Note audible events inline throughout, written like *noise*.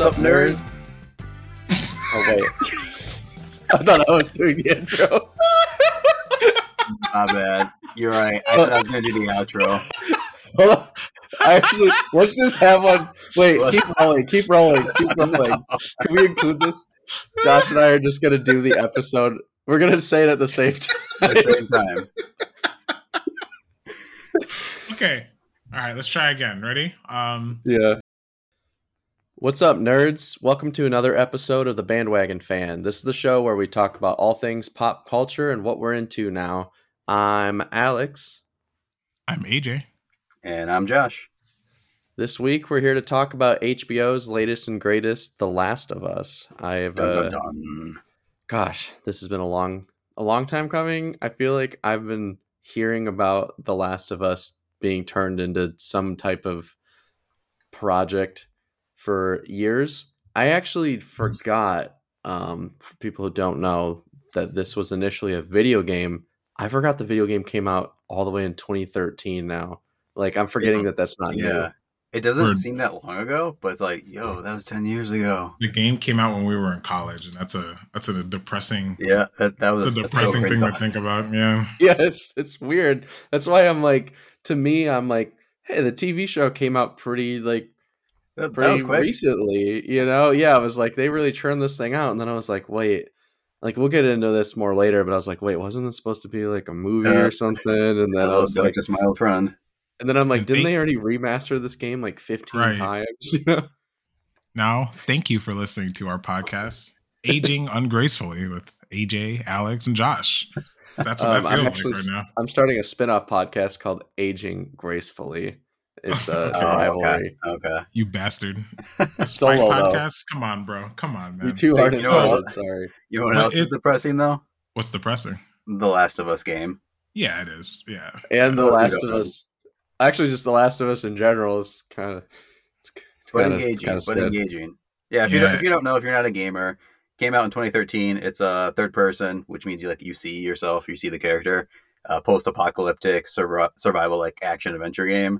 What's up, nerds? Oh wait, *laughs* I thought I was doing the intro. My bad. You're right. I thought I was going to do the outro. Hold on. I actually let's just have one. Wait, keep rolling, keep rolling, keep rolling. Can we include this? Josh and I are just gonna do the episode. We're gonna say it at the same time. At the same time. Okay. All right, let's try again. Ready? Um Yeah. What's up, nerds? Welcome to another episode of the Bandwagon Fan. This is the show where we talk about all things pop culture and what we're into now. I'm Alex. I'm AJ. And I'm Josh. This week we're here to talk about HBO's latest and greatest, The Last of Us. I've Dun, uh, dun, dun. gosh, this has been a long a long time coming. I feel like I've been hearing about The Last of Us being turned into some type of project for years. I actually forgot um for people who don't know that this was initially a video game. I forgot the video game came out all the way in 2013 now. Like I'm forgetting that that's not new. Yeah. It doesn't Word. seem that long ago, but it's like, yo, that was 10 years ago. The game came out when we were in college, and that's a that's a depressing Yeah, that, that was a depressing so thing crazy. to think about. Yeah. *laughs* yeah, it's it's weird. That's why I'm like, to me, I'm like, hey, the TV show came out pretty like That, that pretty quick. recently, you know? Yeah, I was like, they really churned this thing out, and then I was like, wait, like we'll get into this more later, but I was like, wait, wasn't this supposed to be like a movie Uh, or something? And then I was like, just my old friend. and then I'm like, And didn't they- they already remaster this game like 15 Right. times? *laughs* You know? Now, thank you for listening to our podcast, Aging Ungracefully with AJ, Alex, and Josh. That's what Um, that I'm like actually right now. I'm starting a spin-off podcast called Aging Gracefully. It's a, it's a Oh, rivalry. okay. okay. You bastard. A *laughs* Spike Solo, though. podcast? Come on, bro. Come on, man. You're too hard you to know know. what? Sorry. You know what But else is it- depressing, though? What's depressing? The Last of Us game. Yeah, it is. Yeah. And The Last of know. Us. Actually, just The Last of Us in general is kind of. It's, it's But kind of it's engaging. but sad. engaging. Yeah, if you don't, if you don't know, if you're not a gamer, came out in 2013. It's a third person, which means you like you see yourself, you see the character. Uh, post-apocalyptic sur- survival like action adventure game,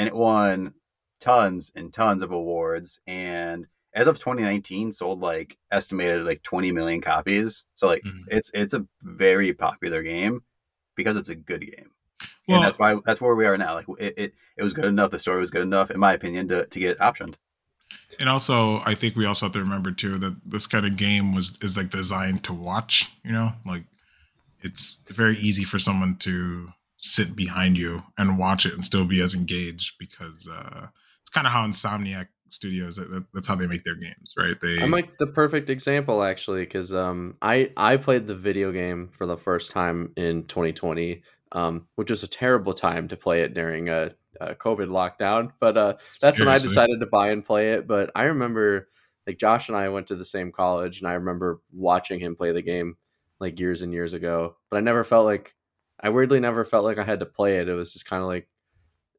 and it won tons and tons of awards. And as of 2019, sold like estimated like 20 million copies. So like Mhm. it's it's a very popular game because it's a good game. Well, and that's why that's where we are now. Like it, it, it was good enough. The story was good enough, in my opinion, to, to get optioned. And also, I think we also have to remember too that this kind of game was is like designed to watch. You know, like it's very easy for someone to sit behind you and watch it and still be as engaged because uh, it's kind of how Insomniac Studios that, that- that's how they make their games, right? They I'm like the perfect example actually because um I I played the video game for the first time in 2020 um which was a terrible time to play it during a, a COVID lockdown but uh that's when I decided to buy and play it but I remember like Josh and I went to the same college and I remember watching him play the game like years and years ago but I never felt like I weirdly never felt like I had to play it it was just kind of like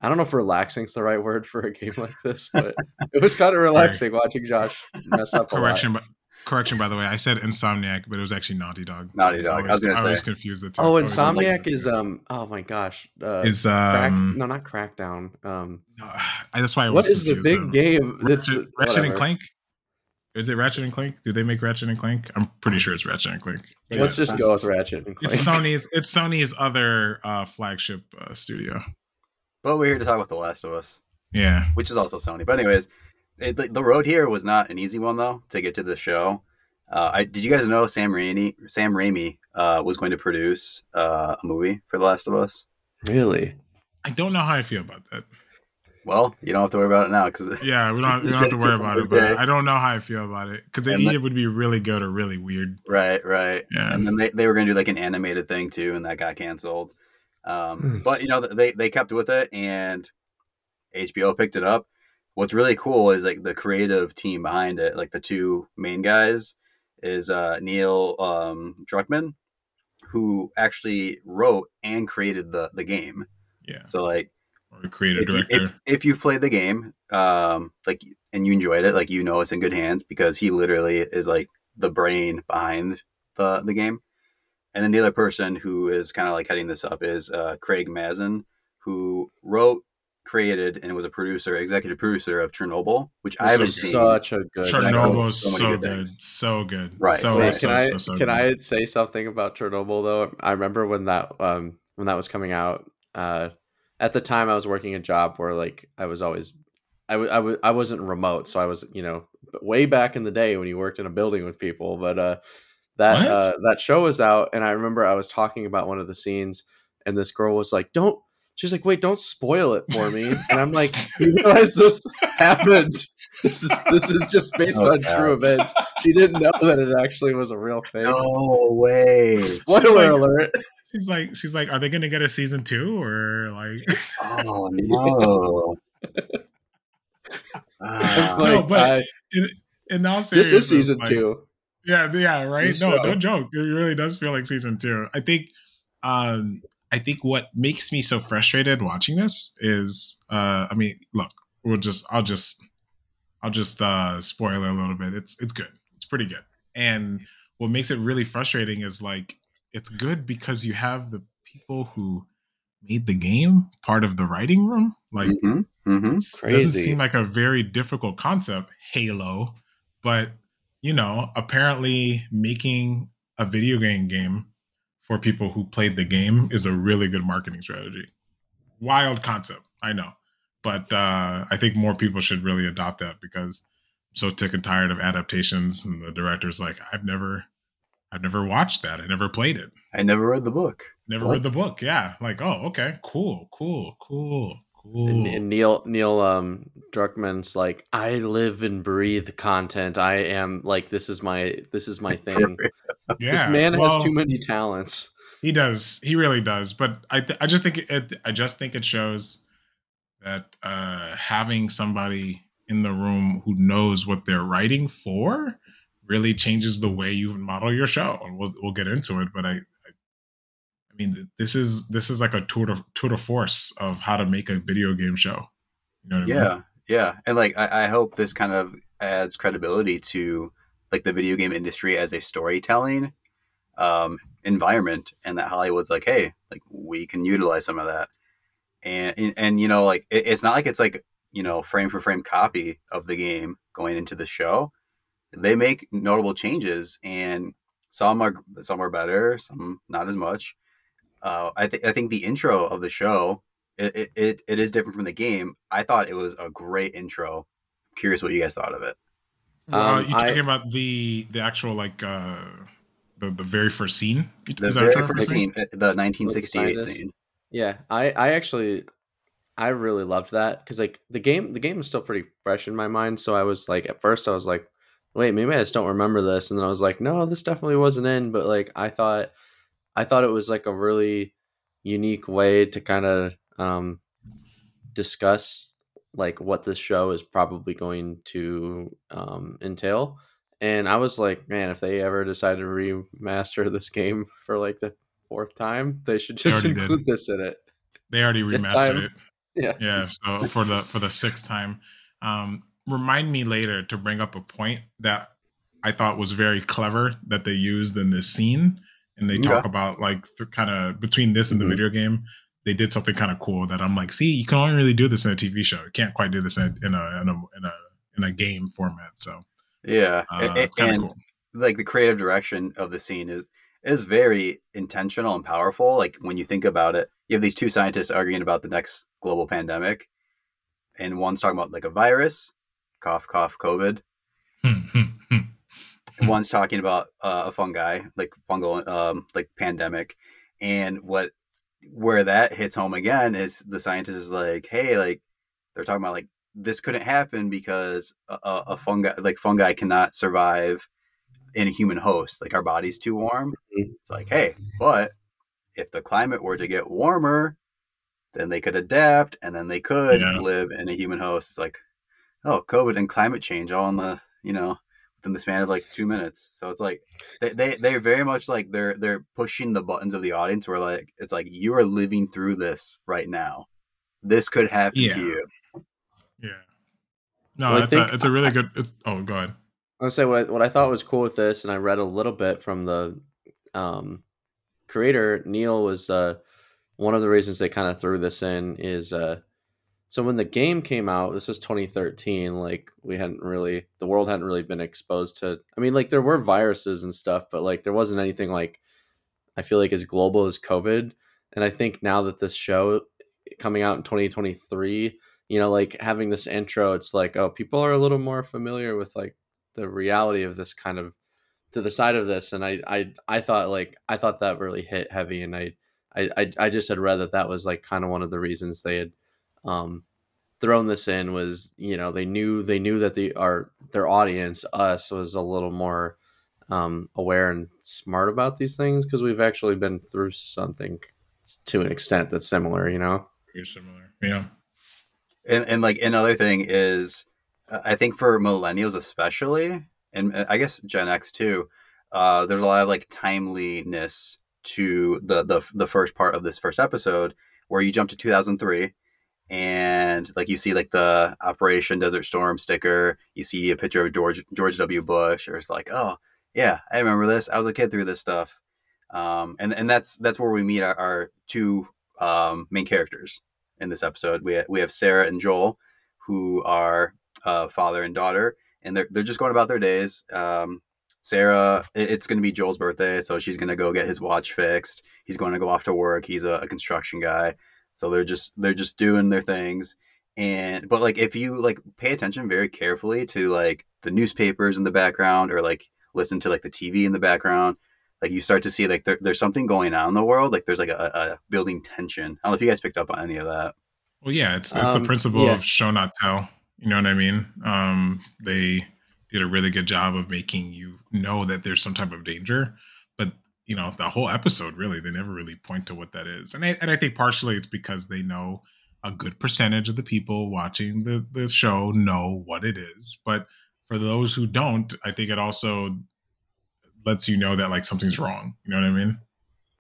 I don't know if relaxing is the right word for a game like this but *laughs* it was kind of relaxing watching Josh mess up correction, but correction by the way, I said Insomniac, but it was actually Naughty Dog. Naughty Dog. I was gonna always confused the two. Oh, Insomniac is um. Oh my gosh. Uh, is Crack, um. no, not Crackdown. Um, *sighs* no, that's why I what is the big game? That's Ratchet, Ratchet and. Clank. Is it Ratchet and Clank? Do they make Ratchet and Clank? I'm pretty sure it's Ratchet and Clank. But Let's yeah, just go with Ratchet and Clank. It's Sony's. It's Sony's other uh, flagship uh, studio. But we're here to talk about The Last of Us, Yeah. which is also Sony. But anyways, it, the, the road here was not an easy one though to get to the show. Uh, I, did you guys know Sam Raimi Sam Raimi uh, was going to produce uh, a movie for The Last of Us? Really? I don't know how I feel about that. Well, you don't have to worry about it now because Yeah, we don't. We don't have to worry about it. But *laughs* I don't know how I feel about it because it And like- would be really good or really weird. right, right. Yeah. And then they, they were going to do like an animated thing too, and that got canceled. Um, Hmm. but you know they they kept with it, and HBO picked it up. What's really cool is like the creative team behind it, like the two main guys, is uh, Neil um, Druckmann, who actually wrote and created the the game. Yeah. So like Or creative if, you, director. if, if you've played the game, um, like and you enjoyed it, like you know it's in good hands because he literally is like the brain behind the the game. And then the other person who is kind of like heading this up is uh, Craig Mazin, who wrote, created and was a producer, executive producer of Chernobyl, which I This haven't is seen. such a good. Chernobyl is so so good good, so good, Right. So, Wait, Wait, so, can I so, so can good. I say something about Chernobyl though? I remember when that um when that was coming out. Uh, at the time, I was working a job where like I was always, I w- I w- I wasn't remote, so I was you know way back in the day when you worked in a building with people. But uh, that uh, that show was out, and I remember I was talking about one of the scenes, and this girl was like, "Don't." She's like, "Wait, don't spoil it for me." And I'm like, *laughs* "You realize this happened? This is this is just based Oh, on true events." She didn't know that it actually was a real thing. No way. *laughs* Spoiler like- alert! She's like, she's like, are they gonna get a season two or like? *laughs* Oh *laughs* no. Ah, No, Like, but I- In all seriousness, this is season like- two. Yeah, yeah, right. This No, show. no joke. It really does feel like season two. I think, um, I think what makes me so frustrated watching this is, uh, I mean, look, we'll just, I'll just, I'll just uh spoil it a little bit. It's, it's good. It's pretty good. And what makes it really frustrating is like, it's good because you have the people who made the game part of the writing room. Like, mhm, mhm. it doesn't seem like a very difficult concept, Halo, but you know, apparently making a video game game for people who played the game is a really good marketing strategy. Wild concept, I know, but uh, I think more people should really adopt that because I'm so sick and tired of adaptations. And the director's like, I've never, I've never watched that. I never played it. I never read the book. Never What? read the book. Yeah, like, oh, okay, cool, cool, cool, cool. And, and Neil Neil um Druckmann's like, I live and breathe content. I am like this is my this is my thing. *laughs* yeah, this man well- has too many talents. He does. He really does. But I, th- I just think it. I just think it shows that uh, having somebody in the room who knows what they're writing for really changes the way you model your show. And we'll we'll get into it. But I, I, I mean, this is this is like a tour de tour de force of how to make a video game show. You know what I mean? Yeah, yeah, and like I, I hope this kind of adds credibility to like the video game industry as a storytelling um, environment, and that Hollywood's like, hey, like we can utilize some of that, and and, and you know, like it, it's not like it's like you know frame for frame copy of the game going into the show. They make notable changes, and some are some are better, some not as much. Uh, I think I think the intro of the show it, it, it, it is different from the game. I thought it was a great intro. curious what you guys thought of it. Well, Um, you I- talking about the the actual like uh the the very first scene? The Is that very first referencing? scene, the 1968 scientist? scene. Yeah, I I actually I really loved that because like the game the game was still pretty fresh in my mind. So I was like at first I was like, wait, maybe I just don't remember this, and then I was like, no, this definitely wasn't in. But like I thought I thought it was like a really unique way to kind of um, discuss like what this show is probably going to um, entail. And I was like, man, if they ever decide to remaster this game *laughs* for like the fourth time, they should They just did. include this in it. They already remastered it. Yeah. Yeah. So for the for the sixth time, um, remind me later to bring up a point that I thought was very clever that they used in this scene, and they talk Okay. about like the kind of between this and the Mhm. video game, they did something kind of cool that I'm like, see, you can only really do this in a TV show. You can't quite do this in, in a in a in a in a game format. So Yeah, uh, it's kind and of cool. like the creative direction of the scene is is very intentional and powerful. Like when you think about it, you have these two scientists arguing about the next global pandemic, and one's talking about like a virus, cough cough COVID, Hmm, hmm, hmm. one's talking about uh, a fungi, like fungal, um, like pandemic, and what where that hits home again is the scientist is like, hey, like they're talking about like this couldn't happen because a, a, fungi, like fungi, cannot survive in a human host. Like our body's too warm. Mhm. It's like, hey, but if the climate were to get warmer, then they could adapt, and then they could Yeah. live in a human host. It's like, oh, COVID and climate change all in the you know within the span of like two minutes. So it's like they they they're very much like they're they're pushing the buttons of the audience where like it's like you are living through this right now. This could happen Yeah. to you. Yeah. No, Well, it's think- a it's a really good. It's, oh, go ahead. I would say what I, what I thought was cool with this, and I read a little bit from the um, creator Neil was uh, one of the reasons they kind of threw this in is uh, So when the game came out, this was 2013. Like we hadn't really, the world hadn't really been exposed to. I mean, like there were viruses and stuff, but like there wasn't anything like I feel like as global as COVID. And I think now that this show coming out in 2023, you know, like having this intro, it's like, oh, people are a little more familiar with like the reality of this kind of to the side of this. And I, I, I thought like, I thought that really hit heavy. And I, I, I just had read that that was like kind of one of the reasons they had, um, thrown this in was, you know, they knew, they knew that the, our, their audience, us was a little more, um, aware and smart about these things because we've actually been through something to an extent that's similar, you know. Very similar, yeah. And and like another thing is, uh, I think for millennials especially, and uh, I guess Gen X too, uh, there's a lot of like timeliness to the the the first part of this first episode where you jump to 2003 and like you see like the Operation Desert Storm sticker, you see a picture of George George W. Bush, or it's like, oh yeah, I remember this. I was a kid through this stuff, um, and and that's that's where we meet our, our two um, main characters in this episode. We we have Sarah and Joel, who are uh, father and daughter, and they're they're just going about their days. Um, Sarah, it's going to be Joel's birthday, so she's going to go get his watch fixed. He's going to go off to work. He's a, a construction guy, so they're just they're just doing their things. And but like if you like pay attention very carefully to like the newspapers in the background or like listen to like the TV in the background, like you start to see like there, there's something going on in the world. Like there's like a, a, building tension. I don't know if you guys picked up on any of that. Well, yeah, it's it's um, the principle yeah. of show not tell. You know what I mean? Um, they did a really good job of making you know that there's some type of danger, but you know the whole episode really they never really point to what that is, and I, and I think partially it's because they know a good percentage of the people watching the the show know what it is, but for those who don't, I think it also lets you know that like something's wrong. You know what I mean?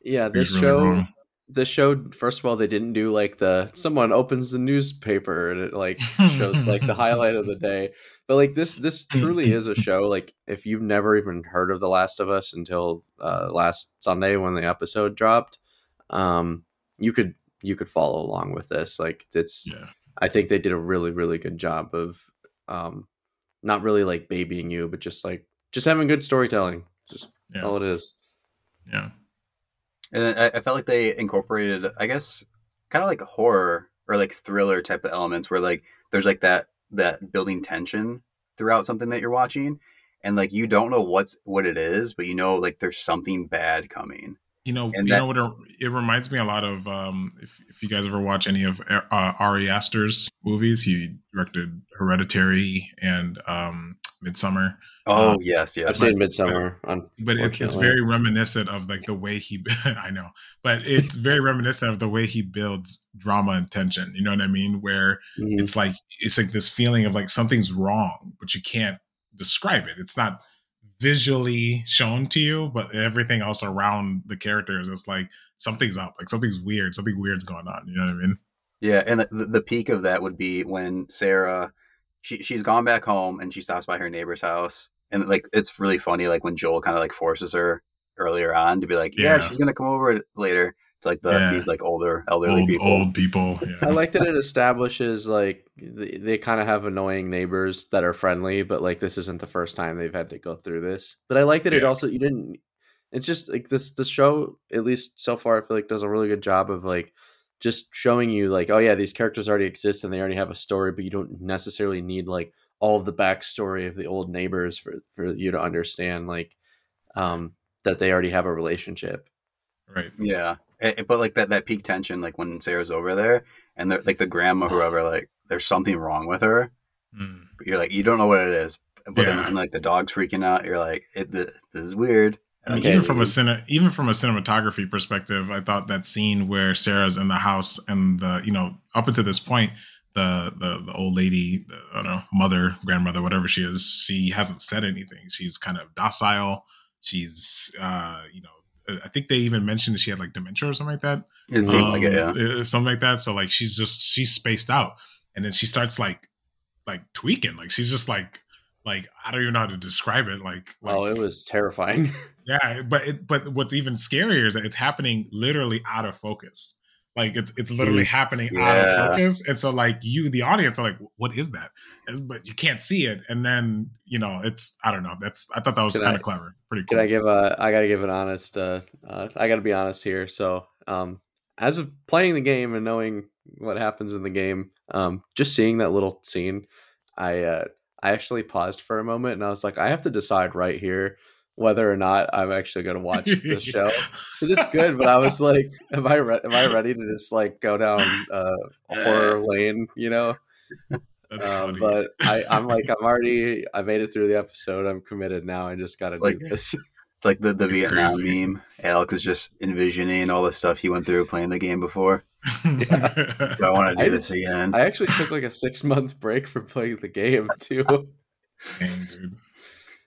Yeah, this really show wrong. this show first of all they didn't do like the someone opens the newspaper and it like shows like the *laughs* highlight of the day. But like this this truly is a show like if you've never even heard of The Last of Us until uh, last Sunday when the episode dropped, um you could you could follow along with this. Like it's yeah. I think they did a really really good job of um not really like babying you, but just like just having good storytelling. Just yeah. all it is. Yeah. And I, I felt like they incorporated, I guess, kind of like horror or like thriller type of elements where like there's like that that building tension throughout something that you're watching and like you don't know what's what it is but you know like there's something bad coming you know, and you that, know what? It, it, reminds me a lot of um, if if you guys ever watch any of uh, Ari Aster's movies, he directed Hereditary and um, Midsommar. Oh um, yes, yes. I've seen Midsommar. But it, it's very reminiscent of like the way he. *laughs* I know, but it's very reminiscent of the way he builds drama and tension. You know what I mean? Where mm-hmm. it's like it's like this feeling of like something's wrong, but you can't describe it. It's not visually shown to you, but everything else around the characters is like something's up, like something's weird, something weird's going on. You know what I mean? Yeah, and the, the peak of that would be when Sarah, she she's gone back home and she stops by her neighbor's house, and like it's really funny, like when Joel kind of like forces her earlier on to be like, yeah, yeah she's gonna come over later. It's like the yeah. these like older elderly old, people. Old people. Yeah. I like that it establishes like they, they kind of have annoying neighbors that are friendly, but like this isn't the first time they've had to go through this. But I like that yeah. it also you didn't. It's just like this. The show, at least so far, I feel like does a really good job of like just showing you like, oh yeah, these characters already exist and they already have a story, but you don't necessarily need like all of the backstory of the old neighbors for for you to understand like um that they already have a relationship. Right. Yeah. It, but like that that peak tension, like when Sarah's over there, and they're like the grandma, whoever, like there's something wrong with her. Mm. But you're like, you don't know what it is. But yeah. then, like the dog's freaking out. You're like, it, this is weird. I mean, even from a cine, even from a cinematography perspective, I thought that scene where Sarah's in the house and the you know up until this point, the the, the old lady, the, I don't know, mother, grandmother, whatever she is, she hasn't said anything. She's kind of docile. She's uh, you know I think they even mentioned that she had like dementia or something like that. It seemed um, like it, yeah. Uh, something like that. So like she's just she's spaced out, and then she starts like like tweaking. Like she's just like like I don't even know how to describe it. Like, like oh, it was terrifying. *laughs* yeah, but it, but what's even scarier is that it's happening literally out of focus. Like it's it's literally happening out of focus and so like you the audience are like what is that but you can't see it and then you know it's i don't know that's i thought that was kind of clever pretty cool Can I give a? I gotta give an honest. Uh, uh, I gotta be honest here. So, um, as of playing the game and knowing what happens in the game, um, just seeing that little scene, I uh, I actually paused for a moment and I was like, I have to decide right here whether or not I'm actually gonna *laughs* watch the show because it's good. But I was *laughs* like, am I re- am I ready to just like go down uh, a horror lane? You know. that's Um, funny but I, I'm like, *laughs* I'm already, I made it through the episode. I'm committed now. I just got to do like- this. It's like the, the Pretty Vietnam crazy. meme. Alex is just envisioning all the stuff he went through playing the game before. So I want to I do this again. I actually took like a six month break from playing the game too. Dang, dude.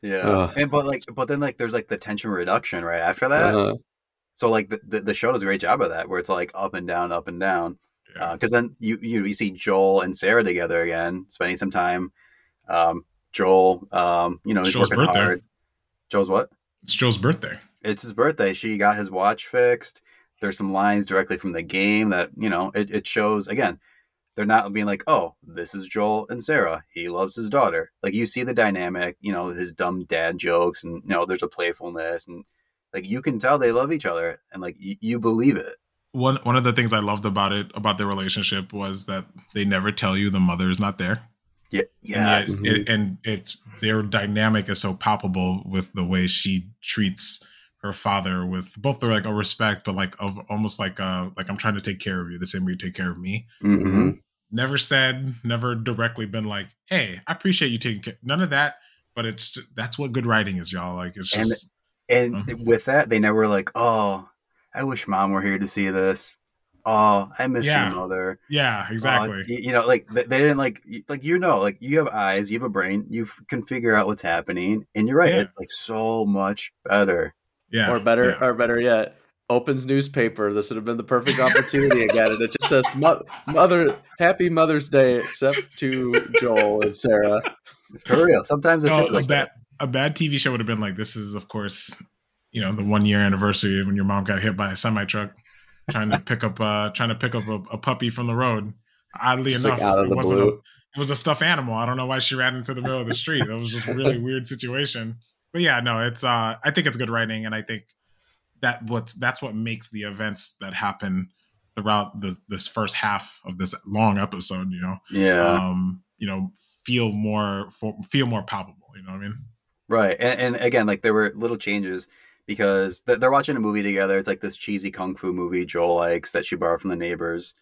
Yeah, Ugh. and but like, but then like, there's like the tension reduction right after that. Uh, So like, the, the the show does a great job of that, where it's like up and down, up and down. Yeah. Because then you, you you see Joel and Sarah together again, spending some time. Um, Joel, um, you know, he's Joel's working birthday. hard. Joel's what? it's Joel's birthday It's his birthday. She got his watch fixed. There's some lines directly from the game that you know it, it shows again. They're not being like, oh, this is Joel and Sarah. He loves his daughter. Like you see the dynamic, you know, his dumb dad jokes, and you know, there's a playfulness, and like you can tell they love each other, and like you, you believe it. one one of the things i loved about it about their relationship was that they never tell you the mother is not there Yeah, and, yes, yet it, and it's their dynamic is so palpable with the way she treats her father with both the like a respect but like of almost like uh like i'm trying to take care of you the same way you take care of me hmm never said never directly been like hey i appreciate you taking care none of that but it's that's what good writing is y'all like it's And- just And Mhm. with that, they never like, oh, I wish mom were here to see this. Oh, I miss Yeah. your mother. yeah Oh, exactly you, you know, like they, they didn't like like you know, like you have eyes, you have a brain, you can figure out what's happening, and you're right. Yeah. It's like so much better. yeah or better, yeah. or better yet, opens newspaper. This would have been the perfect opportunity again, and it just says "Mother, Happy Mother's Day," except to Joel and Sarah. For real. Sometimes it no, a like bad a bad TV show would have been like this is of course, you know, the one year anniversary when your mom got hit by a semi truck trying to pick up uh trying to pick up a, a puppy from the road. Oddly Just enough, like out of it wasn't a, blue. it was a stuffed animal. I don't know why she ran into the middle of the street. It was just a really *laughs* weird situation. But yeah, no, it's uh I think it's good writing and I think that what's that's what makes the events that happen throughout the this first half of this long episode, you know, Yeah. um, you know, feel more feel more palpable, you know what I mean? Right. And, and again, like there were little changes because they're watching a movie together. It's like this cheesy kung fu movie Joel likes that she borrowed from the neighbors.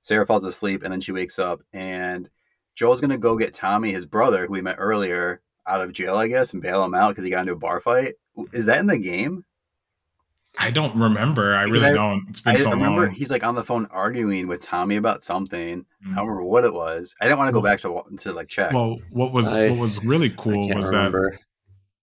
Sarah falls asleep and then she wakes up and Joel's going to go get Tommy, his brother, who we met earlier, out of jail, I guess, and bail him out because he got into a bar fight. Is that in the game? I don't remember. I Because really I- don't. It's been so remember long. he's like on the phone arguing with Tommy about something. I Mm. don't remember what it was. I didn't want to go back to to like check. Well, what was I- what was really cool can't was that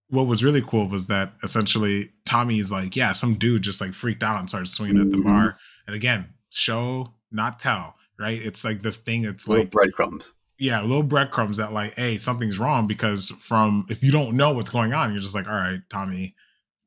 what was really cool was that essentially Tommy's like, yeah, some dude just like freaked out and started swinging at the Mhm. bar. And again, show not tell, right? It's like this thing. It's little like breadcrumbs. yeah, little breadcrumbs that like, hey, something's wrong because from if you don't know what's going on, you're just like, all right, Tommy,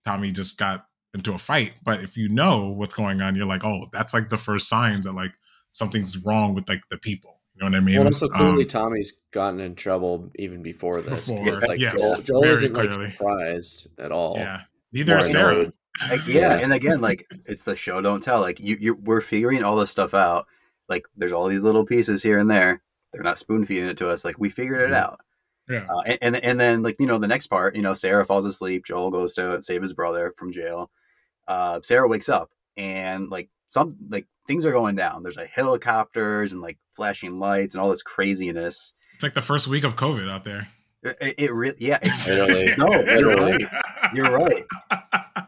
Tommy just got into a fight. But if you know what's going on, you're like, oh, that's like the first signs that like something's wrong with like the people. You know what I mean? Well, also clearly Um, Tommy's gotten in trouble even before this. Before, it's like yes, Joel, Joel isn't like clearly. surprised at all. yeah. Neither is Sarah. annoyed. Like, *laughs* yeah, and again, like it's the show don't tell. Like you, you, we're figuring all this stuff out. Like there's all these little pieces here and there. They're not spoon feeding it to us. Like we figured it Mhm. out. Yeah. Uh, and, and and then like you know the next part, you know, Sarah falls asleep. Joel goes to save his brother from jail. Uh, Sarah wakes up and like some like things are going down. There's like helicopters and like flashing lights and all this craziness. It's like the first week of COVID out there. It, it, it really, yeah. It, *laughs* Literally. *laughs* no, you're Literally. right. You're right.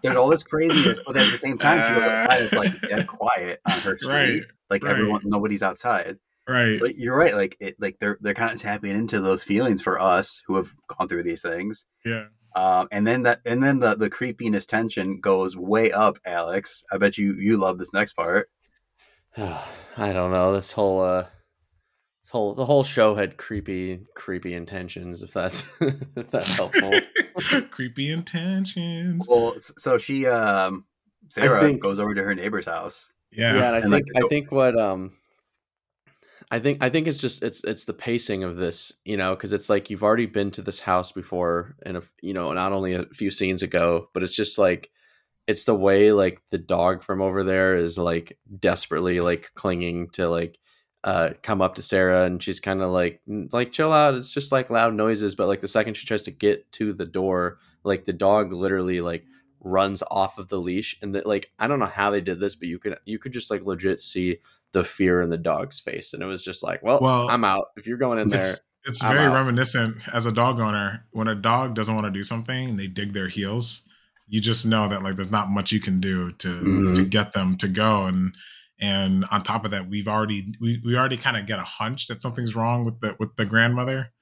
There's all this craziness, but then at the same time, she goes outside. It's like dead quiet on her street. Right, Like right. everyone, nobody's outside. right. But you're right. Like it, like they're they're kind of tapping into those feelings for us who have gone through these things. Yeah. Um, and then that, and then the the creepiness tension goes way up. Alex, I bet you you love this next part. *sighs* I don't know. This whole uh this whole the whole show had creepy creepy intentions if that's *laughs* if that's helpful. *laughs* Creepy intentions. Well, so she, um, Sarah think- goes over to her neighbor's house Yeah. yeah, and I And, like, think the- I think what um I think I think it's just it's it's the pacing of this, you know, because it's like you've already been to this house before, and you know, not only a few scenes ago, but it's just like it's the way like the dog from over there is like desperately like clinging to like uh come up to Sarah, and she's kind of like "Mm, like chill out. It's just like loud noises, but like the second she tries to get to the door, like the dog literally like runs off of the leash and that like i don't know how they did this but you could you could just like legit see the fear in the dog's face and it was just like well, Well, i'm out if you're going in there It's it's very out. reminiscent as a dog owner. When a dog doesn't want to do something and they dig their heels, you just know that like there's not much you can do to Mhm. to get them to go. And and on top of that, we've already we, we already kind of get a hunch that something's wrong with the with the grandmother.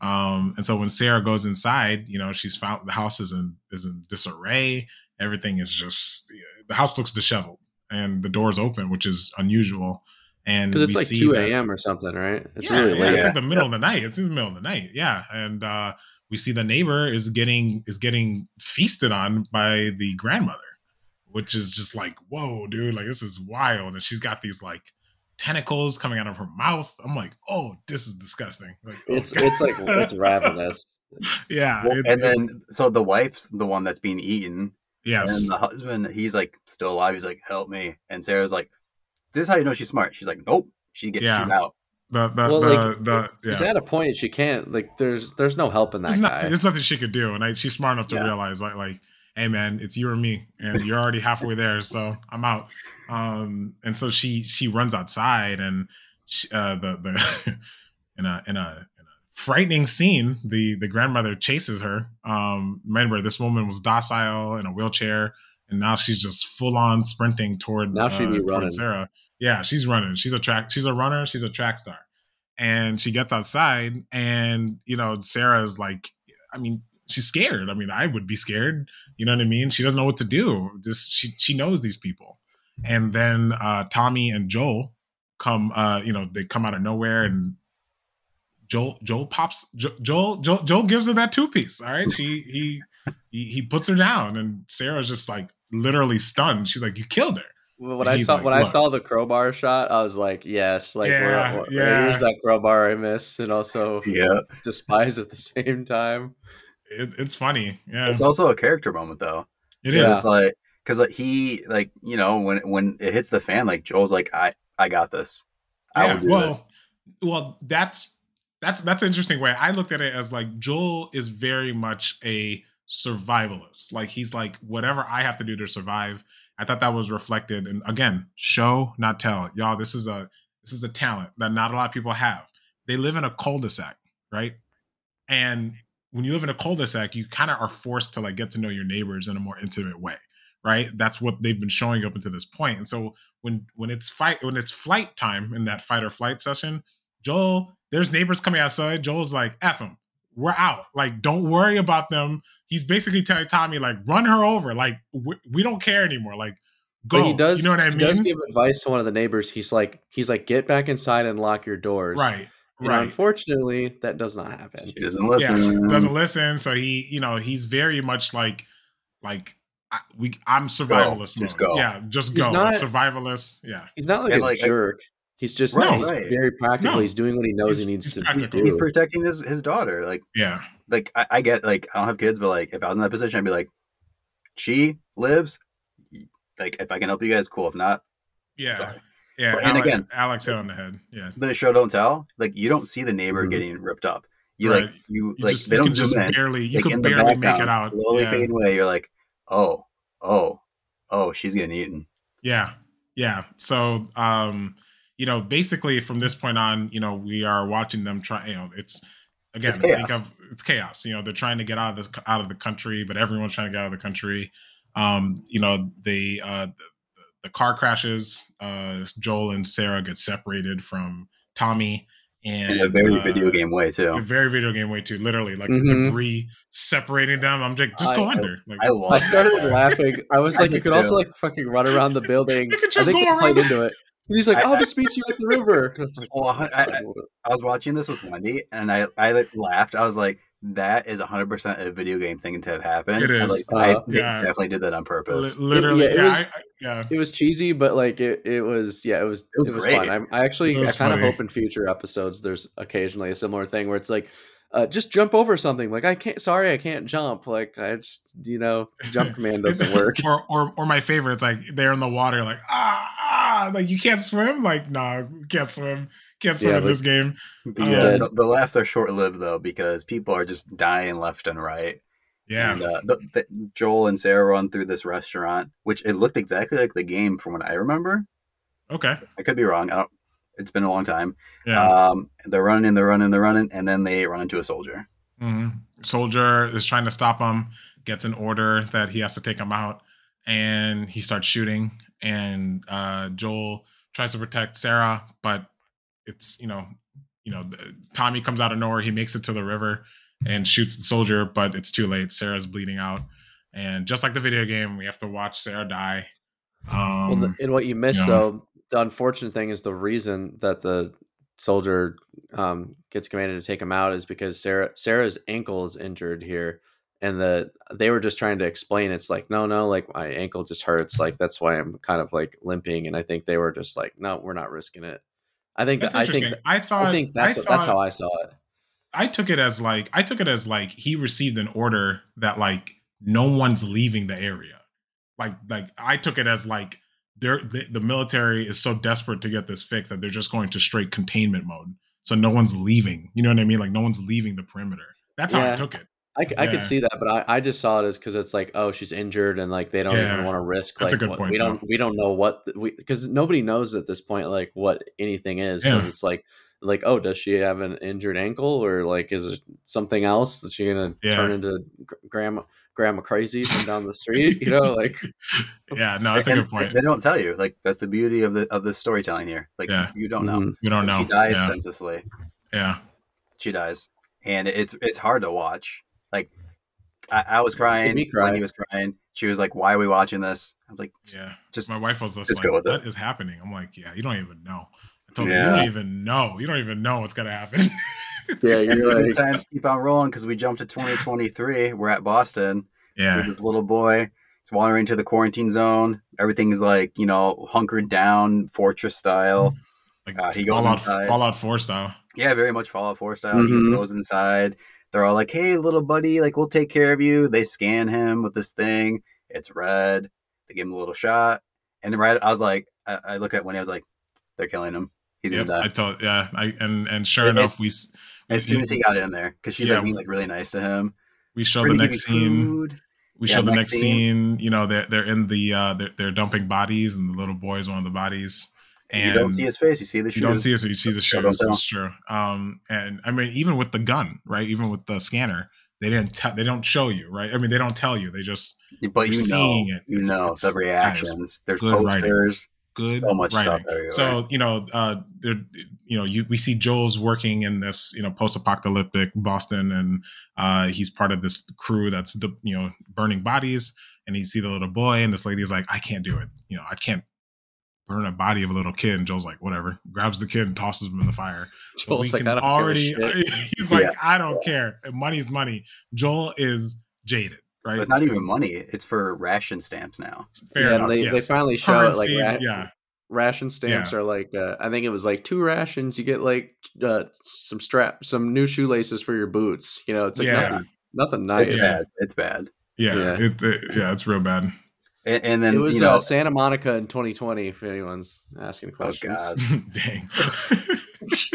Um, and so when Sarah goes inside, you know, she's found the house is in is in disarray. Everything is just the house looks disheveled, and the door's open, which is unusual. And because it's we like see 2 a.m or something right it's yeah, really yeah, late It's like the middle of the night. It's in the middle of the night. Yeah, and uh, we see the neighbor is getting is getting feasted on by the grandmother, which is just like, whoa, dude! Like this is wild. And she's got these like tentacles coming out of her mouth. I'm like, oh, this is disgusting. Like, oh, it's God. it's like it's ravenous *laughs* yeah, Well, it- and it- then so the wife's the one that's being eaten, yes, and the husband he's like still alive. He's like, "Help me!" And Sarah's like, "This is how you know she's smart." She's like, "Nope." She gets Yeah. she's out. the the Well, the, like, the yeah. she's at a point she can't like there's there's no help in that there's, guy not, there's nothing she could do, and I, she's smart enough to Yeah. realize like like, hey man, it's you or me, and you're already halfway there, so I'm out. Um, and so she she runs outside, and she, uh, the the *laughs* in a in a in a frightening scene, the the grandmother chases her. Um, remember this woman was docile in a wheelchair, and now she's just full on sprinting toward Now she'd be uh, running. Sarah. Yeah, she's running. She's a track. She's a runner. She's a track star and she gets outside and you know sarah's like i mean she's scared i mean i would be scared you know what i mean she doesn't know what to do just she she knows these people and then uh tommy and joel come uh you know they come out of nowhere and joel joel pops joel joel, joel gives her that two piece all right she *laughs* he, he he puts her down and sarah's just like literally stunned she's like you killed her Well, when I saw like, when I saw the crowbar shot, I was like, yes, like we're- we're- yeah. here's that crowbar I missed, and also Yeah, despise at the same time. it, it's funny yeah it's also a character moment though. it Yeah. It's like because like he like you know when when it hits the fan, like Joel's like, "I I got this. I yeah, will do well, well, that's that's that's an interesting way. I looked at it as like Joel is very much a survivalist. Like he's like whatever I have to do to survive. I thought that was reflected, and again, show not tell, y'all. This is a this is a talent that not a lot of people have. They live in a cul-de-sac, right? And when you live in a cul-de-sac, you kind of are forced to like get to know your neighbors in a more intimate way, right? That's what they've been showing up until this point. And so when when it's fight when it's flight time in that fight or flight session, Joel, there's neighbors coming outside. Joel's like, "F them, we're out. Like, don't worry about them." He's basically telling Tommy like, "Run her over. Like, we, we don't care anymore. Like, go." But he does. You know what I he does give advice to one of the neighbors. He's like, he's like, get back inside and lock your doors. Right. And Right. unfortunately, that does not happen. He doesn't listen. yeah, listen. doesn't listen. So he, you know, he's very much like, like I, we. I'm survivalist Just go. Yeah, just He's go. not- survivalist. Yeah, He's not like And, a like, I- jerk. He's just Right, he's right. very practical. No. He's doing what he knows He's- he needs to practical. He's protecting his his daughter. Like yeah, like I, I get like I don't have kids, but like if I was in that position, I'd be like, she lives. Like if I can help you guys, cool. If not, yeah, Sorry. yeah. But- and Alex, again- Alex hit on the head. Yeah, the show don't tell. Like you don't see the neighbor Mhm. getting ripped up. You Right. like you, you like just they you don't can just in. barely you like, could in the barely make it out. Slowly yeah. fading away. You're like, oh, oh, oh, she's getting eaten. Yeah. Yeah. So um, you know, basically from this point on, you know, we are watching them try, you know, it's again, It's chaos. think of it's chaos. You know, they're trying to get out of the out of the country, but everyone's trying to get out of the country. Um, you know, they uh the, the car crashes, uh Joel and Sarah get separated from Tommy and In a very uh, video game way too. A too. very video game way too, literally like Mhm. debris separating them. I'm like, just go I- under. Like, I love. I started laughing. I was *laughs* I like, you did could also like fucking run around the *laughs* building. You could I think go he played around. into it. He's like, I- I'll just meet you at the river. And I was like, Well, I, I, I was watching this with Wendy, and I I like, laughed. I was like, that is 100% a video game thing to have happened. It I. Like, Uh, they yeah. definitely did that on purpose. Li- literally, yeah, it yeah, was- I, I, yeah. It was cheesy, but like it, it was yeah, it was it was was, fun. I, I actually I was kind of hope in future episodes there's occasionally a similar thing where it's like uh, just jump over something. Like I can't. Sorry, I can't jump. Like I just you know jump *laughs* command doesn't work. or, or or my favorite, it's like they're in the water, like ah ah, like you can't swim. Like no, you can't swim. Can't swim Yeah, in this game. But yeah, the, the laughs are short lived though because people are just dying left and right. Yeah, And, uh, the, the, Joel and Sarah run through this restaurant, which it looked exactly like the game from what I remember. okay, I could be wrong. I don't, it's been a long time. yeah. Um, they're running, they're running, they're running, and then they run into a soldier. hmm Soldier is trying to stop him, gets an order that he has to take him out, and he starts shooting. And uh, Joel tries to protect Sarah, but it's you know, you know, Tommy comes out of nowhere. He makes it to the river and shoots the soldier, but it's too late. Sarah's bleeding out, and just like the video game, we have to watch Sarah die. Um, well, the, and what you miss yeah. though, the unfortunate thing is the reason that the soldier um, gets commanded to take him out is because Sarah Sarah's ankle is injured here, and the they were just trying to explain. It's like no, no, like my ankle just hurts. Like that's why I'm kind of like limping, and I think they were just like, no, we're not risking it. I think that's that, I interesting. think I, thought I think that's I what, that's how I saw it. I took it as like I took it as like he received an order that like no one's leaving the area. Like like I took it as like they're the, the military is so desperate to get this fixed that they're just going to straight containment mode. So no one's leaving. You know what I mean? Like no one's leaving the perimeter. That's how I took it. I, I Yeah. could see that, but I, I just saw it as because it's like, oh, she's injured, and like they don't Yeah. even want to risk. That's a like, good what- point, We don't we don't know what because nobody knows at this point like what anything is. So it's like like oh, does she have an injured ankle or like is it something else that she gonna Yeah. turn into gr- grandma grandma crazy from down the street? You know, like *laughs* Yeah, no, that's a good point. They don't tell you. Like that's the beauty of the of the storytelling here. Like Yeah. you don't know. Mm-hmm. You don't know. She dies Yeah. senselessly. yeah. She dies, and it's it's hard to watch. Like I, I was crying me cry. when he was crying. She was like, "Why are we watching this?" I was like, Yeah. "Just My wife was just Just like, go with "What it. is happening?" I'm like, "Yeah, you don't even know." I told her, "You don't even know. You don't even know what's gonna happen." *laughs* *laughs* yeah, you're like times keep on rolling because we jumped to 2023. We're at Boston. yeah. See this little boy. He's wandering to the quarantine zone. Everything's like you know hunkered down, fortress style. Like Uh, he goes Fallout, inside. Fallout 4 style. Yeah, very much Fallout 4 style. Mhm. He goes inside. They're all like, "Hey, little buddy, like we'll take care of you." They scan him with this thing. It's red. They give him a little shot, and then right, I was like, I, I look at when I was like, "They're killing him. He's Yep, I told yeah, I and and sure It- enough, we as soon as he got in there, because she's Yeah. like being like really nice to him. we show the next scene. We Yeah, show the next next scene. You know, they're they're in the uh they're, they're dumping bodies, and the little boy is one of the bodies. And you don't see his face. You see the you don't see it, so you see the shoes. It's true. Um, and I mean, even with the gun, right? Even with the scanner, they didn't tell. They don't show you, right? I mean, they don't tell you. They just but you're you know, seeing it. you It's- know it's- the reactions. There's good writing. Good So much writing. So you know, uh, there, you know, you we see Joel's working in this, you know, post-apocalyptic Boston, and uh, he's part of this crew that's, you know, burning bodies. And you see the little boy, and this lady's like, "I can't do it. You know, I can't burn a body of a little kid." And Joel's like, "Whatever." Grabs the kid and tosses him in the fire. *laughs* Joel's like, can I don't already. *laughs* he's like, Yeah. "I don't care. Money's money." Joel is jaded, right? But it's not even money. It's for ration stamps now. Fair yeah, enough. they, yes. they finally show it like ra- yeah. ration stamps are like uh, I think it was like two rations. You get like uh, some strap, some new shoelaces for your boots. You know, it's like Yeah. nothing, nothing nice. It's bad. It's bad. Yeah, Yeah. It, it- yeah, it's real bad. And, and then It was you know, uh, Santa Monica in 2020. If anyone's asking questions, God. *laughs* Dang.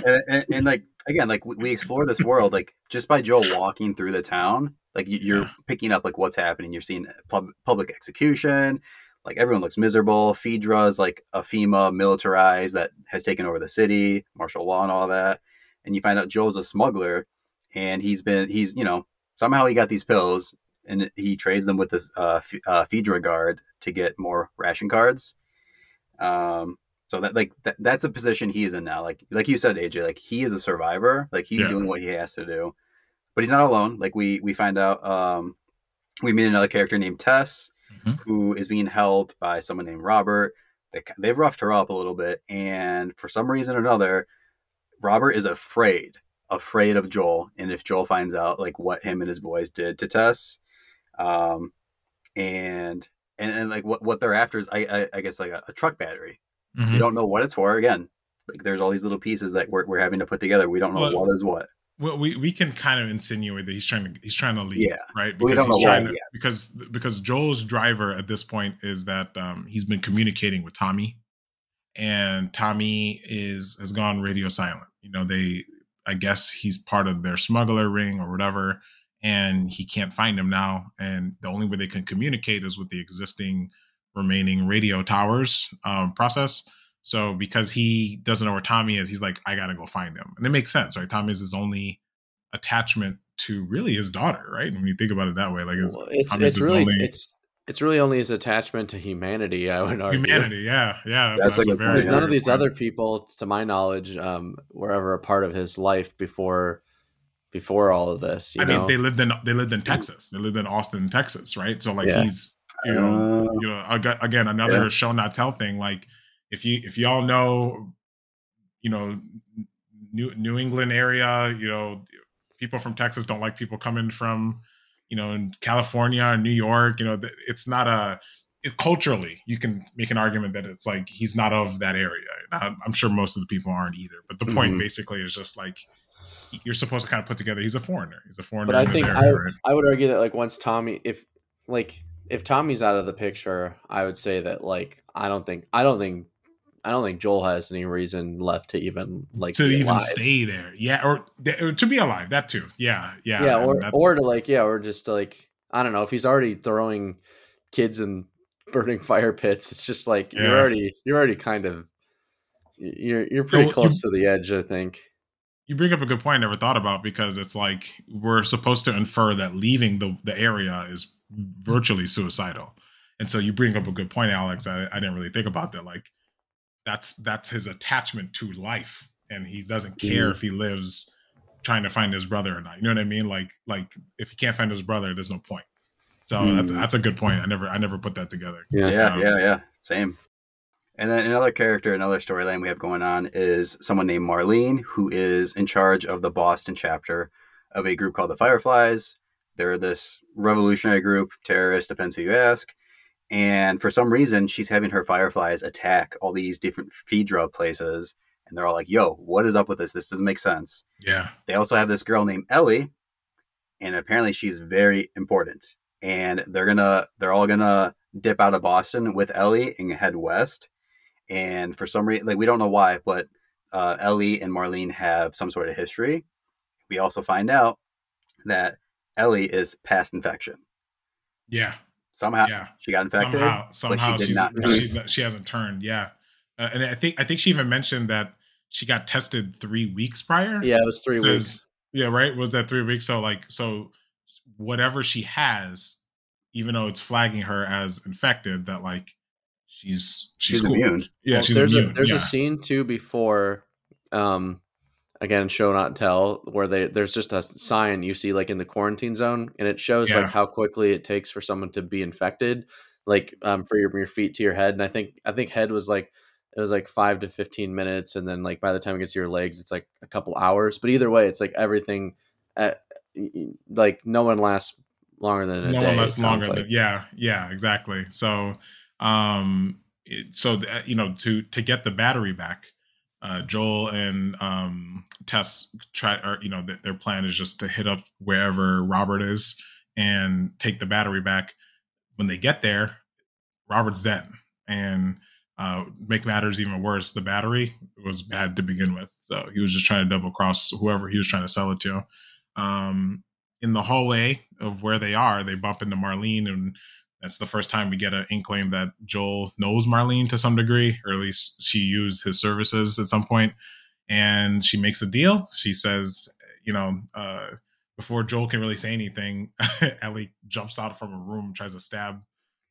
and, and, and, like again, like we, we explore this world like just by Joel walking through the town. Like you, you're Yeah. picking up like what's happening. You're seeing pub, public execution. Like everyone looks miserable. FEDRA is like a FEMA militarized that has taken over the city, martial law and all that. And you find out Joe's a smuggler, and he's been he's you know somehow he got these pills and he trades them with this uh, uh, FEDRA guard to get more ration cards. Um, so that like that, that's a position he is in now. Like like you said, AJ, like he is a survivor. Like he's Yeah. doing what he has to do, but he's not alone. Like we we find out um, we meet another character named Tess Mhm. who is being held by someone named Robert. They they've roughed her up a little bit, and for some reason or another, Robert is afraid afraid of Joel, and if Joel finds out like what him and his boys did to Tess, um, and and, and like what what they're after is I I, I guess like a, a truck battery. Mhm. We don't know what it's for. Again, like there's all these little pieces that we're we're having to put together. We don't know what is what. Well, we, we can kind of insinuate that he's trying to he's trying to leave, Yeah. right? Because he's trying to yet. because because Joel's driver at this point is that um, he's been communicating with Tommy, and Tommy is has gone radio silent. You know, they I guess he's part of their smuggler ring or whatever, and he can't find him now. And the only way they can communicate is with the existing remaining radio towers um, process. So because he doesn't know where Tommy is, he's like, I gotta go find him, and it makes sense, right? Tommy is his only attachment to really his daughter, right? And When you think about it that way, like his Well, it's Tommy's it's his really only- it's it's really only his attachment to humanity. I would argue. humanity, yeah, yeah. That's, That's that's a a very Because none of these point. other people, to my knowledge, um, were ever a part of his life before before all of this. You I know? mean, they lived in they lived in Texas. They lived in Austin, Texas, right? So like Yeah. he's you know Uh, you know again another Yeah. show not tell thing. Like if you if y'all know, you know, New New England area, you know, people from Texas don't like people coming from, you know, in California or New York. You know, it's not a it, culturally you can make an argument that it's like he's not of that area. I'm sure most of the people aren't either. But the point Mhm. basically is just like you're supposed to kind of put together. He's a foreigner. He's a foreigner. but I think I, right? I would argue that like once Tommy, if like if Tommy's out of the picture, I would say that like I don't think I don't think I don't think Joel has any reason left to even like to even alive. stay there. Yeah, or, or to be alive. That too. Yeah, yeah. yeah, or that's- or to like yeah, or just to like I don't know if he's already throwing kids in burning *laughs* fire pits. It's just like Yeah. you're already you're already kind of you're you're pretty well, you- close to the edge. I think. you bring up a good point I never thought about because it's like we're supposed to infer that leaving the, the area is virtually suicidal. And so you bring up a good point, Alex. I, I didn't really think about that. Like that's that's his attachment to life. And he doesn't care Mhm. if he lives trying to find his brother or not. You know what I mean? Like like if he can't find his brother, there's no point. So that's Mhm. that's a good point. I never I never put that together. Yeah. yeah, Um, yeah, yeah. Same. And then another character, another storyline we have going on is someone named Marlene, who is in charge of the Boston chapter of a group called the Fireflies. They're this revolutionary group, terrorist, depends who you ask. And for some reason, she's having her Fireflies attack all these different drug places. And they're all like, yo, what is up with this? This doesn't make sense. Yeah. They also have this girl named Ellie, and apparently she's very important. And they're gonna, they're all gonna dip out of Boston with Ellie and head west. And for some reason, like we don't know why, but uh, Ellie and Marlene have some sort of history. We also find out that Ellie is past infection. Yeah. Somehow Yeah. she got infected. somehow somehow did she's not she's not, she hasn't turned yeah uh, and i think i think she even mentioned that she got tested three weeks prior Yeah, it was three weeks. yeah right was that three weeks so like so whatever she has even though it's flagging her as infected that like she's she's, She's cool. immune. yeah Well, she's there's immune a there's yeah. a scene too before um again show not tell where they there's just a sign you see like in the quarantine zone and it shows Yeah. like how quickly it takes for someone to be infected like um for your, your feet to your head and i think i think head was like it was like five to 15 minutes and then like by the time it gets to your legs it's like a couple hours but either way it's like everything at, like no one lasts longer than a no day one lasts longer like. than yeah yeah exactly so um it, so th- you know to to get the battery back uh joel and um tess try or you know th- their plan is just to hit up wherever robert is and take the battery back. When they get there robert's dead. And uh make matters even worse the battery was bad to begin with. So he was just trying to double cross whoever he was trying to sell it to. Um in the hallway of where they are, they bump into Marlene, and that's the first time we get an inkling that Joel knows Marlene to some degree, or at least she used his services at some point. And she makes a deal. She says, you know, uh, before Joel can really say anything, *laughs* Ellie jumps out from a room, tries to stab.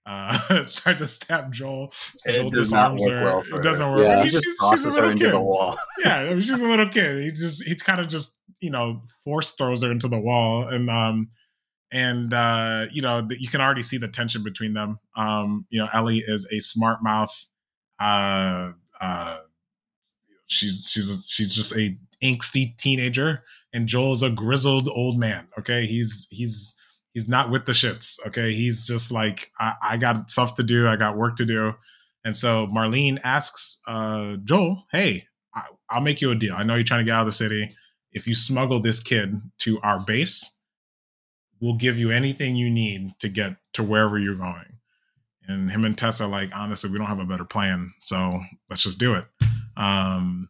Uh, *laughs* tries to stab Joel. It Joel disarms work her. well it doesn't work. Yeah. I He mean, just she's, she's a little into kid the wall. *laughs* yeah, I mean, she's a little kid. He just he kind of just you know force throws her into the wall, and um and uh you know you can already see the tension between them. Um, you know, Ellie is a smart mouth. Uh, uh, she's she's she's just a angsty teenager, and Joel's a grizzled old man. Okay, he's he's he's not with the shits. Okay, he's just like I, I got stuff to do. I got work to do. And so Marlene asks uh, Joel, "Hey, I, I'll make you a deal. I know you're trying to get out of the city. If you smuggle this kid to our base, we'll give you anything you need to get to wherever you're going." And him and Tess are like, "Honestly, we don't have a better plan, so let's just do it." Um,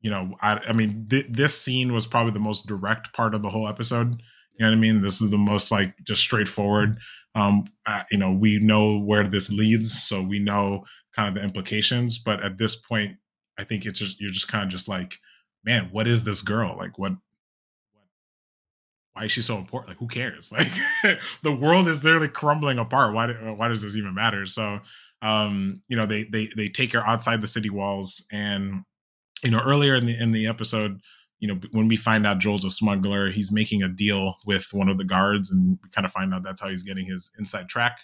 you know, I, I mean, th- this scene was probably the most direct part of the whole episode. You know what I mean? This is the most like just straightforward. Um, uh, you know, we know where this leads, so we know kind of the implications. But at this point, I think it's just you're just kind of just like, man, what is this girl? Like, what why is she so important? Like, who cares? *laughs* Like, the world is literally crumbling apart. Why? Why does this even matter? So, um, you know, they they they take her outside the city walls, and you know, earlier in the in the episode, you know, when we find out Joel's a smuggler, he's making a deal with one of the guards, and we kind of find out that's how he's getting his inside track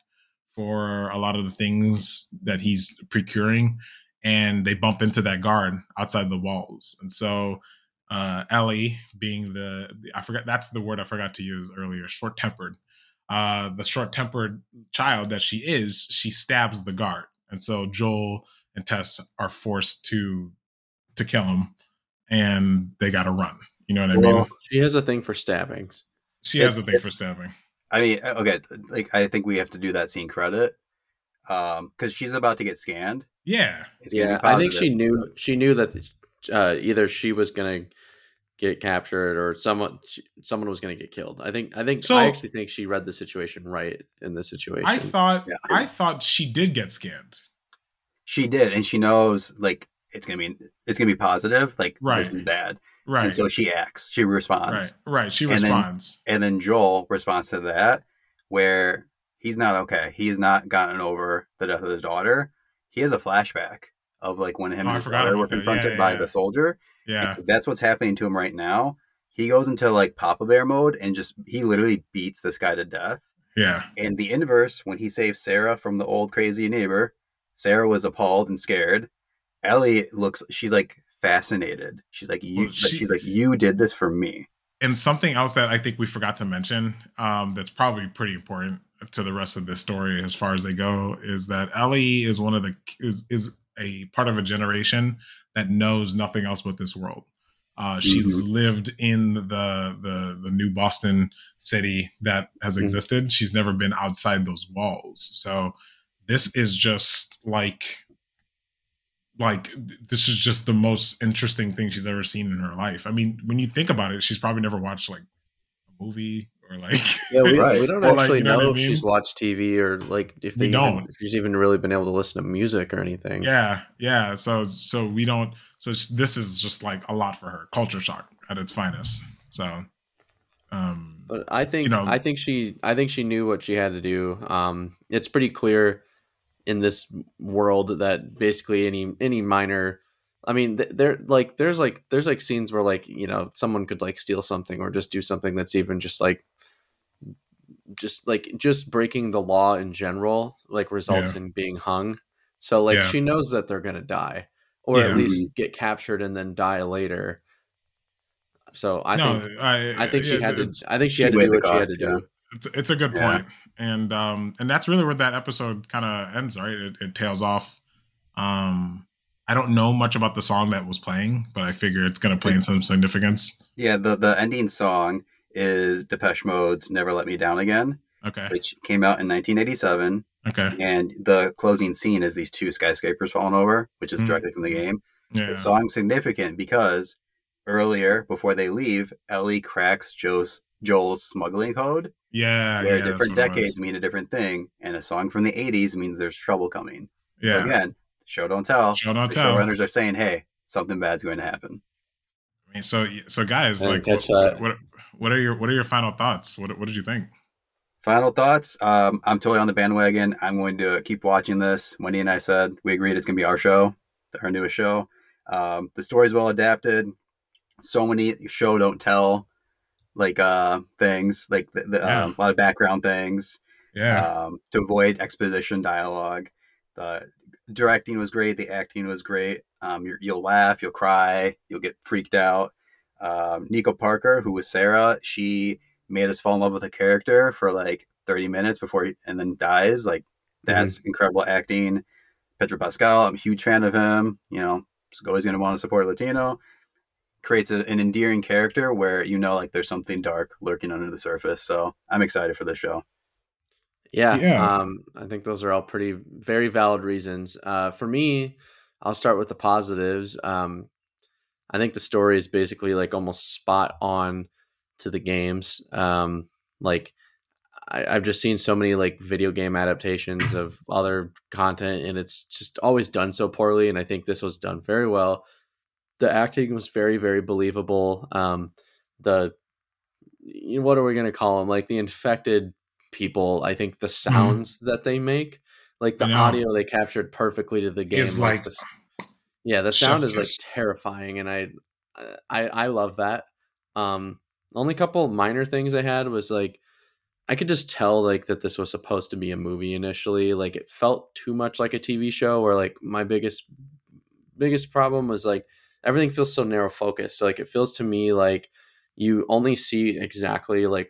for a lot of the things that he's procuring. And they bump into that guard outside the walls, and so uh, Ellie, being the, the I forgot that's the word I forgot to use earlier, short tempered. Uh, the short tempered child that she is, she stabs the guard, and so Joel and Tess are forced to to kill him and they got to run. You know what I well, mean? She has a thing for stabbings. She it's, has a thing for stabbing. I mean, uh, okay, like I think we have to do that scene credit um because she's about to get scanned. Yeah, yeah. I think she knew she knew that uh, either she was gonna get captured or someone someone was going to get killed. I think I think so, I actually think she read the situation right in this situation. I thought yeah. I thought she did get scanned. She did, and she knows like it's gonna be it's gonna be positive. Like right. this is bad. Right. And so she acts. She responds. Right. Right. She responds. And then, and then Joel responds to that, where he's not okay. He's not gotten over the death of his daughter. He has a flashback of like when him oh, and his were confronted yeah, yeah, by yeah. the soldier. Yeah. And that's what's happening to him right now. He goes into like Papa Bear mode and just he literally beats this guy to death. Yeah. And the inverse, when he saves Sarah from the old crazy neighbor, Sarah was appalled and scared. Ellie looks she's like fascinated. She's like you well, she, she's like you did this for me. And something else that I think we forgot to mention um, that's probably pretty important to the rest of this story as far as they go is that Ellie is one of the is is a part of a generation that knows nothing else but this world. Uh, she's mm-hmm. lived in the, the the new Boston city that has mm-hmm. existed. She's never been outside those walls. So this is just like like this is just the most interesting thing she's ever seen in her life. I mean, when you think about it, she's probably never watched like a movie or like yeah, we, right. we don't actually like, you know, know if mean? she's watched TV or like if they don't even, if she's even really been able to listen to music or anything. Yeah, yeah. So so we don't. So this is just like a lot for her. Culture shock at its finest. So. Um, but I think you know, I think she I think she knew what she had to do. Um, it's pretty clear in this world that basically any any minor I mean, there like there's like there's like scenes where like you know someone could like steal something or just do something that's even just like just like just breaking the law in general like results yeah. in being hung. So like yeah. she knows that they're gonna die or yeah. at least get captured and then die later. So I no, think I, I think she had to I think she, she had to do what she had to do. It's, it's a good point and um and that's really where that episode kind of ends right it, it, tails off um i don't know much about the song that was playing but i figure it's going to play in some significance yeah the the ending song is depeche mode's never let me down again okay which came out in 1987 okay and the closing scene is these two skyscrapers falling over which is mm-hmm. directly from the game yeah. the song's significant because earlier before they leave ellie cracks joe's joel's smuggling code yeah, where yeah, different decades mean a different thing, and a song from the '80s means there's trouble coming. Yeah. So again, show don't tell. Show don't tell. Runners are saying, "Hey, something bad's going to happen." Mean, so so guys, like, what, what, what are your what are your final thoughts? What what did you think? Final thoughts. Um, I'm totally on the bandwagon. I'm going to keep watching this. Wendy and I said we agreed it's going to be our show, our newest show. Um, the story's well adapted. So many show don't tell like uh things like the, the, yeah. um, a lot of background things yeah um, to avoid exposition dialogue the directing was great the acting was great um you will laugh you'll cry you'll get freaked out Um, Nico Parker, who was Sarah, she made us fall in love with a character for like 30 minutes before he, and then dies. Like that's mm-hmm. incredible acting. Pedro Pascal, I'm a huge fan of him. You know, always going to want to support Latino. Creates a, an endearing character where you know like there's something dark lurking under the surface. So I'm excited for this show. Yeah, yeah. Um, I think those are all pretty very valid reasons. Uh, for me, I'll start with the positives. Um, I think the story is basically like almost spot on to the games. Um, like I, have just seen so many like video game adaptations of other content, and it's just always done so poorly. And I think this was done very well. The acting was very, very believable. Um, the you know, what are we going to call them? Like the infected people. I think the mm-hmm. sounds mm. that they make, like the audio they captured perfectly to the game. Like, like the, yeah, the sound is like terrifying, and I, I, I love that. Um, only couple minor things I had was like I could just tell like that this was supposed to be a movie initially. Like it felt too much like a TV show. where like my biggest biggest problem was like everything feels so narrow focused. So like it feels to me like you only see exactly like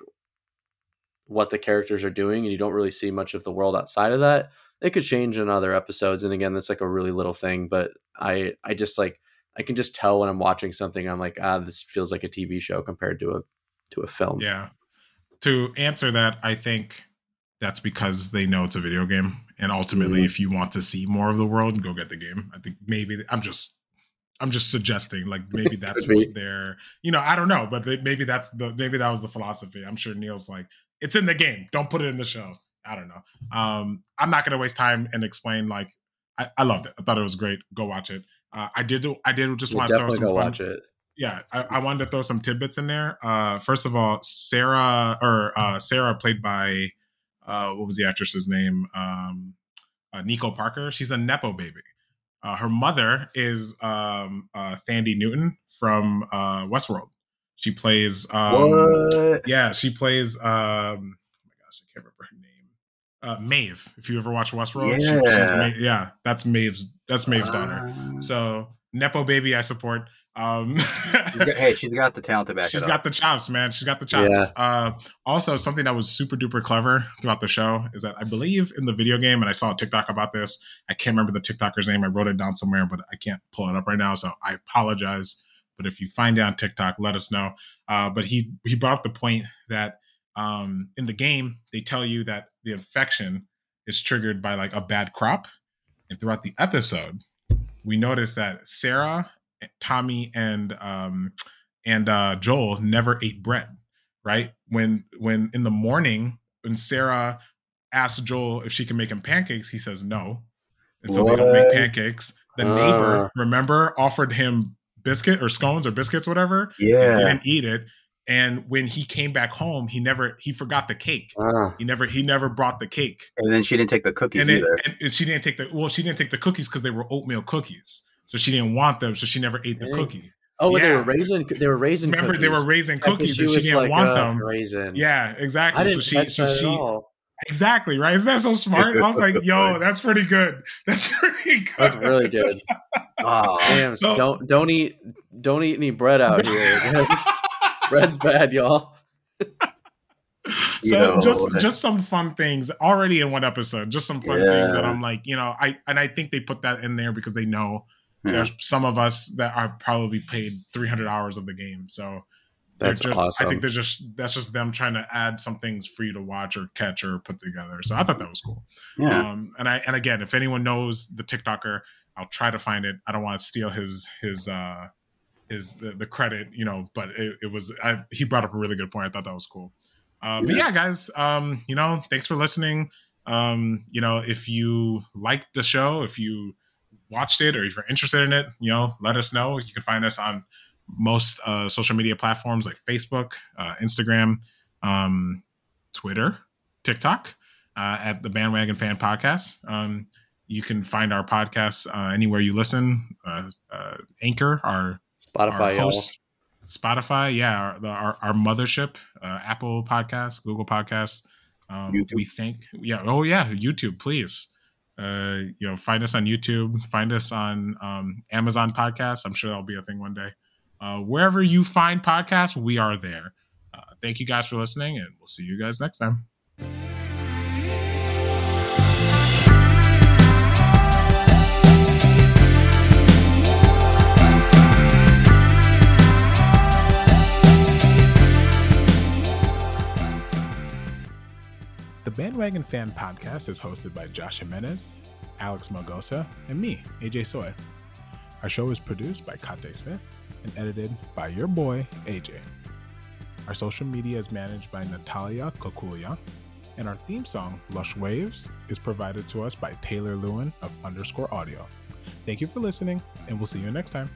what the characters are doing and you don't really see much of the world outside of that. It could change in other episodes and again that's like a really little thing, but I I just like I can just tell when I'm watching something I'm like ah this feels like a TV show compared to a to a film. Yeah to answer that, I think that's because they know it's a video game, and ultimately, mm-hmm. if you want to see more of the world, go get the game. I think maybe I'm just I'm just suggesting like *laughs* maybe that's what they're you know I don't know, but they, maybe that's the maybe that was the philosophy. I'm sure Neil's like it's in the game, don't put it in the show. I don't know. Um, I'm not gonna waste time and explain like I, I loved it. I thought it was great. Go watch it. Uh, I did. I did just want to throw some watch it yeah, I, I, wanted to throw some tidbits in there. Uh, first of all, Sarah or uh, Sarah played by uh, what was the actress's name? Um, uh, Nico Parker. She's a nepo baby. Uh, her mother is um, uh, Thandie Newton from Westworld. She plays. Um, what? Yeah, she plays. Um, oh my gosh, I can't remember her name. Uh, Maeve. If you ever watch Westworld, yeah, she, yeah, that's Maeve's. That's Maeve's daughter. So nepo baby, I support. Um, she's got, hey, she's got the talent to back. *laughs* She's got the chops, man. She's got the chops. Yeah. Uh, also, something that was super duper clever throughout the show is that I believe in the video game, and I saw a TikTok about this. I can't remember the TikToker's name. I wrote it down somewhere, but I can't pull it up right now, so I apologize. But if you find it on TikTok, let us know. Uh, but he he brought up the point that um, in the game they tell you that the infection is triggered by like a bad crop, and throughout the episode, we notice that Sarah Tommy and um, and uh, Joel never ate bread. Right when when in the morning when Sarah asks Joel if she can make him pancakes, he says no, and so what? they don't make pancakes. The uh. neighbor, remember, offered him biscuit or scones or biscuits, whatever. Yeah, he didn't eat it. And when he came back home, he never he forgot the cake. Uh. He never he never brought the cake. And then she didn't take the cookies and either. and she didn't take the well, she didn't take the cookies because they were oatmeal cookies so she didn't want them, so she never ate the cookie. Oh, yeah. they were raising. They were raising. Remember, cookies. they were raising cookies, and she didn't like, want uh, them. Raisin. Yeah, exactly. I didn't so she, so she, exactly right. Isn't that so *laughs* smart? I was like, yo, that's pretty good. That's pretty good. *laughs* That's really good. oh, damn. So, don't don't eat don't eat any bread out *laughs* here. Bread's bad, y'all. so know, just just some fun things already in one episode just some fun yeah. things that i'm like you know i and i think they put that in there because they know yeah. there's some of us that are probably paid 300 hours of the game so that's just, awesome. I think there's just that's just them trying to add some things for you to watch or catch or put together. So I thought that was cool. Yeah. Um, and I and again, if anyone knows the TikToker, I'll try to find it. I don't want to steal his his uh his the, the credit, you know. But it, it was I, he brought up a really good point. I thought that was cool. Uh, but yeah, guys, um, you know, thanks for listening. Um, you know, if you liked the show, if you watched it or if you're interested in it, you know, let us know. You can find us on most uh, social media platforms like Facebook, uh, Instagram, um, Twitter, TikTok, uh, at the Bandwagon Fan Podcast. Um, you can find our podcasts uh, anywhere you listen. Uh, uh, Anchor, our Spotify, host, Spotify, yeah, our, the, our, our mothership, Apple Podcasts, Google Podcasts. Um, we think, yeah, oh yeah, YouTube, please uh, you know, find us on YouTube, find us on um, Amazon Podcasts. I'm sure that'll be a thing one day. Uh, wherever you find podcasts, we are there. Uh, thank you guys for listening, and we'll see you guys next time. The Bandwagon Fan Podcast is hosted by Josh Jimenez, Alex Mogosa, and me, AJ Soy. Our show is produced by Kate Smith and edited by your boy, AJ. Our social media is managed by Natalia Kokulia, and our theme song, Lush Waves, is provided to us by Taylor Lewin of underscore audio. Thank you for listening, and we'll see you next time.